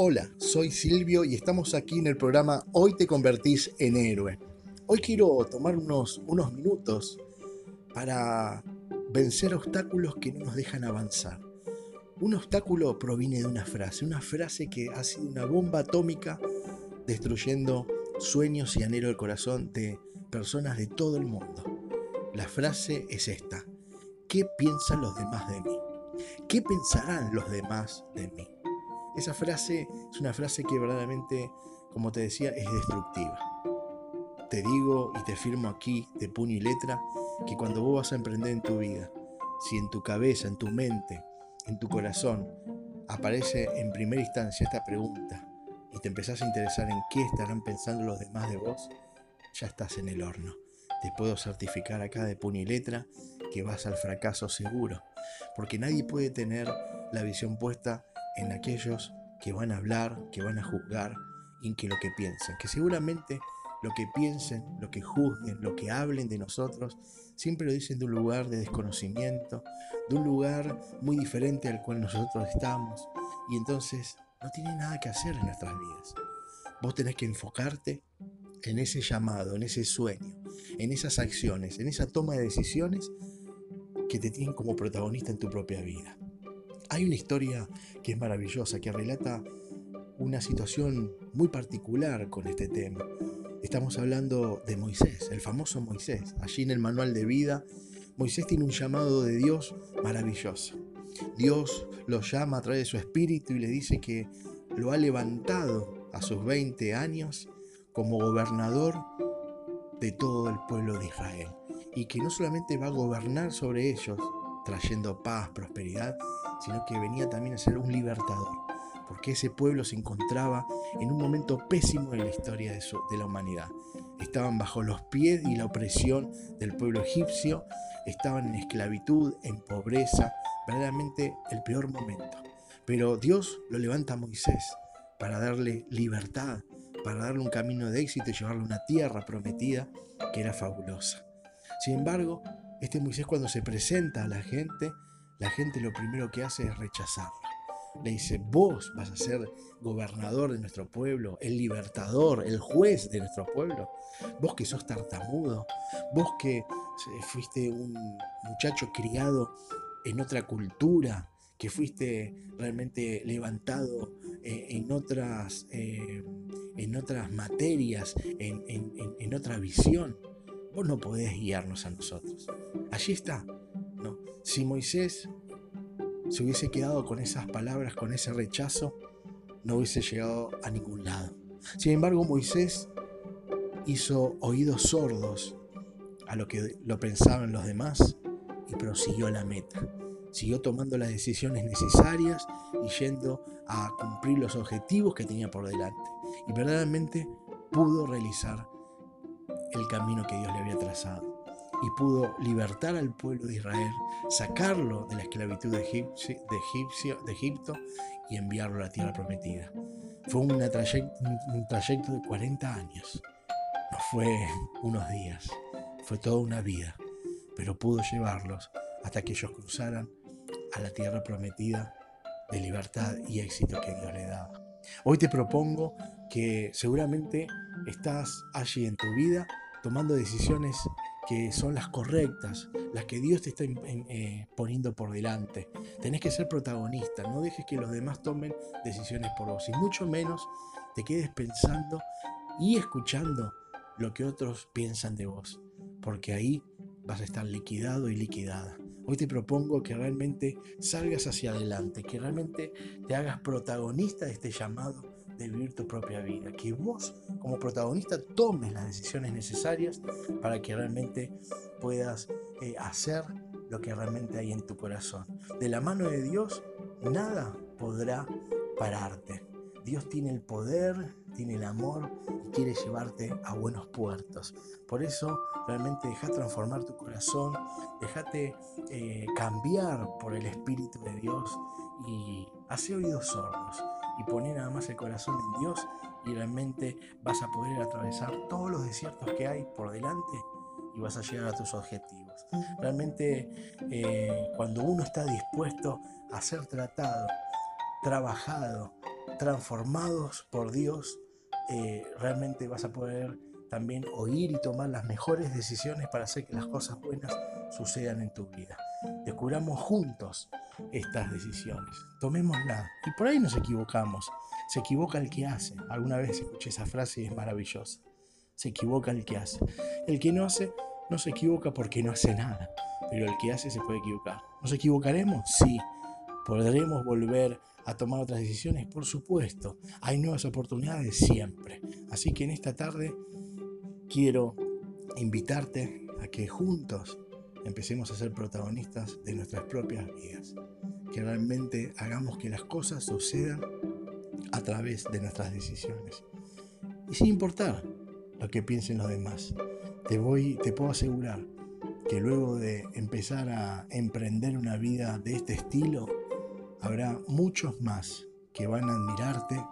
Hola, soy Silvio y estamos aquí en el programa Hoy te convertís en héroe. Hoy quiero tomar unos, unos minutos para vencer obstáculos que no nos dejan avanzar. Un obstáculo proviene de una frase, una frase que ha sido una bomba atómica destruyendo sueños y anhelo del corazón de personas de todo el mundo. La frase es esta. ¿Qué piensan los demás de mí? ¿Qué pensarán los demás de mí? Esa frase es una frase que verdaderamente, como te decía, es destructiva. Te digo y te firmo aquí de puño y letra que cuando vos vas a emprender en tu vida, si en tu cabeza, en tu mente, en tu corazón, aparece en primera instancia esta pregunta y te empezás a interesar en qué estarán pensando los demás de vos, ya estás en el horno. Te puedo certificar acá de puño y letra que vas al fracaso seguro, porque nadie puede tener la visión puesta en aquellos que van a hablar, que van a juzgar y que lo que piensen, que seguramente lo que piensen, lo que juzguen, lo que hablen de nosotros, siempre lo dicen de un lugar de desconocimiento, de un lugar muy diferente al cual nosotros estamos, y entonces no tiene nada que hacer en nuestras vidas. Vos tenés que enfocarte en ese llamado, en ese sueño, en esas acciones, en esa toma de decisiones que te tienen como protagonista en tu propia vida. Hay una historia que es maravillosa, que relata una situación muy particular con este tema. Estamos hablando de Moisés, el famoso Moisés. Allí en el manual de vida, Moisés tiene un llamado de Dios maravilloso. Dios lo llama a través de su espíritu y le dice que lo ha levantado a sus 20 años como gobernador de todo el pueblo de Israel. Y que no solamente va a gobernar sobre ellos, trayendo paz, prosperidad, sino que venía también a ser un libertador, porque ese pueblo se encontraba en un momento pésimo en la historia de, de la humanidad. Estaban bajo los pies y la opresión del pueblo egipcio, estaban en esclavitud, en pobreza, verdaderamente el peor momento. Pero Dios lo levanta a Moisés para darle libertad, para darle un camino de éxito y llevarle a una tierra prometida que era fabulosa. Sin embargo, este Moisés cuando se presenta a la gente, la gente lo primero que hace es rechazarlo. Le dice, vos vas a ser gobernador de nuestro pueblo, el libertador, el juez de nuestro pueblo. Vos que sos tartamudo, vos que fuiste un muchacho criado en otra cultura, que fuiste realmente levantado eh, en, otras, eh, en otras materias, en, en, otra visión. Vos no podés guiarnos a nosotros. Allí está. ¿no? Si Moisés se hubiese quedado con esas palabras, con ese rechazo, no hubiese llegado a ningún lado. Sin embargo, Moisés hizo oídos sordos a lo que lo pensaban los demás y prosiguió la meta. Siguió tomando las decisiones necesarias y yendo a cumplir los objetivos que tenía por delante. Y verdaderamente pudo realizar el camino que Dios le había trazado. Y pudo libertar al pueblo de Israel, sacarlo de la esclavitud de, Egipto y enviarlo a la tierra prometida. Fue un trayecto de 40 años. No fue unos días, fue toda una vida pero pudo llevarlos hasta que ellos cruzaran a la tierra prometida de libertad y éxito que Dios le daba. Hoy te propongo que seguramente estás allí en tu vida tomando decisiones que son las correctas, las que Dios te está eh, poniendo por delante. Tenés que ser protagonista, no dejes que los demás tomen decisiones por vos y mucho menos te quedes pensando y escuchando lo que otros piensan de vos, porque ahí vas a estar liquidado y liquidada. Hoy te propongo que realmente salgas hacia adelante, que realmente te hagas protagonista de este llamado de vivir tu propia vida, que vos como protagonista tomes las decisiones necesarias para que realmente puedas eh, hacer lo que realmente hay en tu corazón. De la mano de Dios, nada podrá pararte. Dios tiene el poder, tiene el amor y quiere llevarte a buenos puertos. Por eso realmente deja transformar tu corazón, déjate eh, cambiar por el Espíritu de Dios y hace oídos sordos y poner nada más el corazón en Dios y realmente vas a poder atravesar todos los desiertos que hay por delante y vas a llegar a tus objetivos. Realmente eh, cuando uno está dispuesto a ser tratado, trabajado, transformados por Dios, eh, realmente vas a poder también oír y tomar las mejores decisiones para hacer que las cosas buenas sucedan en tu vida. Descubramos juntos estas decisiones. Tomémoslas. Y por ahí nos equivocamos. Se equivoca el que hace. Alguna vez escuché esa frase y es maravillosa. Se equivoca el que hace. El que no hace no se equivoca porque no hace nada. Pero el que hace se puede equivocar. ¿Nos equivocaremos? Sí. ¿Podremos volver a tomar otras decisiones? Por supuesto. Hay nuevas oportunidades siempre. Así que en esta tarde quiero invitarte a que juntos empecemos a ser protagonistas de nuestras propias vidas. Que realmente hagamos que las cosas sucedan a través de nuestras decisiones. Y sin importar lo que piensen los demás, te, voy, te puedo asegurar que luego de empezar a emprender una vida de este estilo, habrá muchos más que van a admirarte,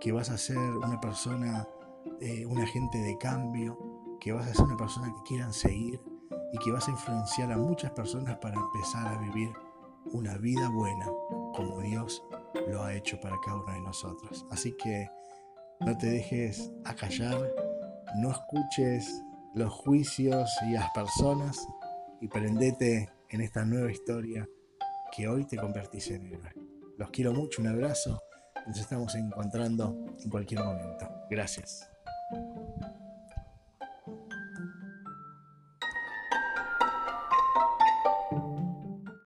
que vas a ser una persona, eh, un agente de cambio, que vas a ser una persona que quieran seguir y que vas a influenciar a muchas personas para empezar a vivir una vida buena como Dios lo ha hecho para cada uno de nosotros. Así que no te dejes acallar, no escuches los juicios y las personas y prendete en esta nueva historia que hoy te convertís en héroe. Los quiero mucho, un abrazo, nos estamos encontrando en cualquier momento. Gracias.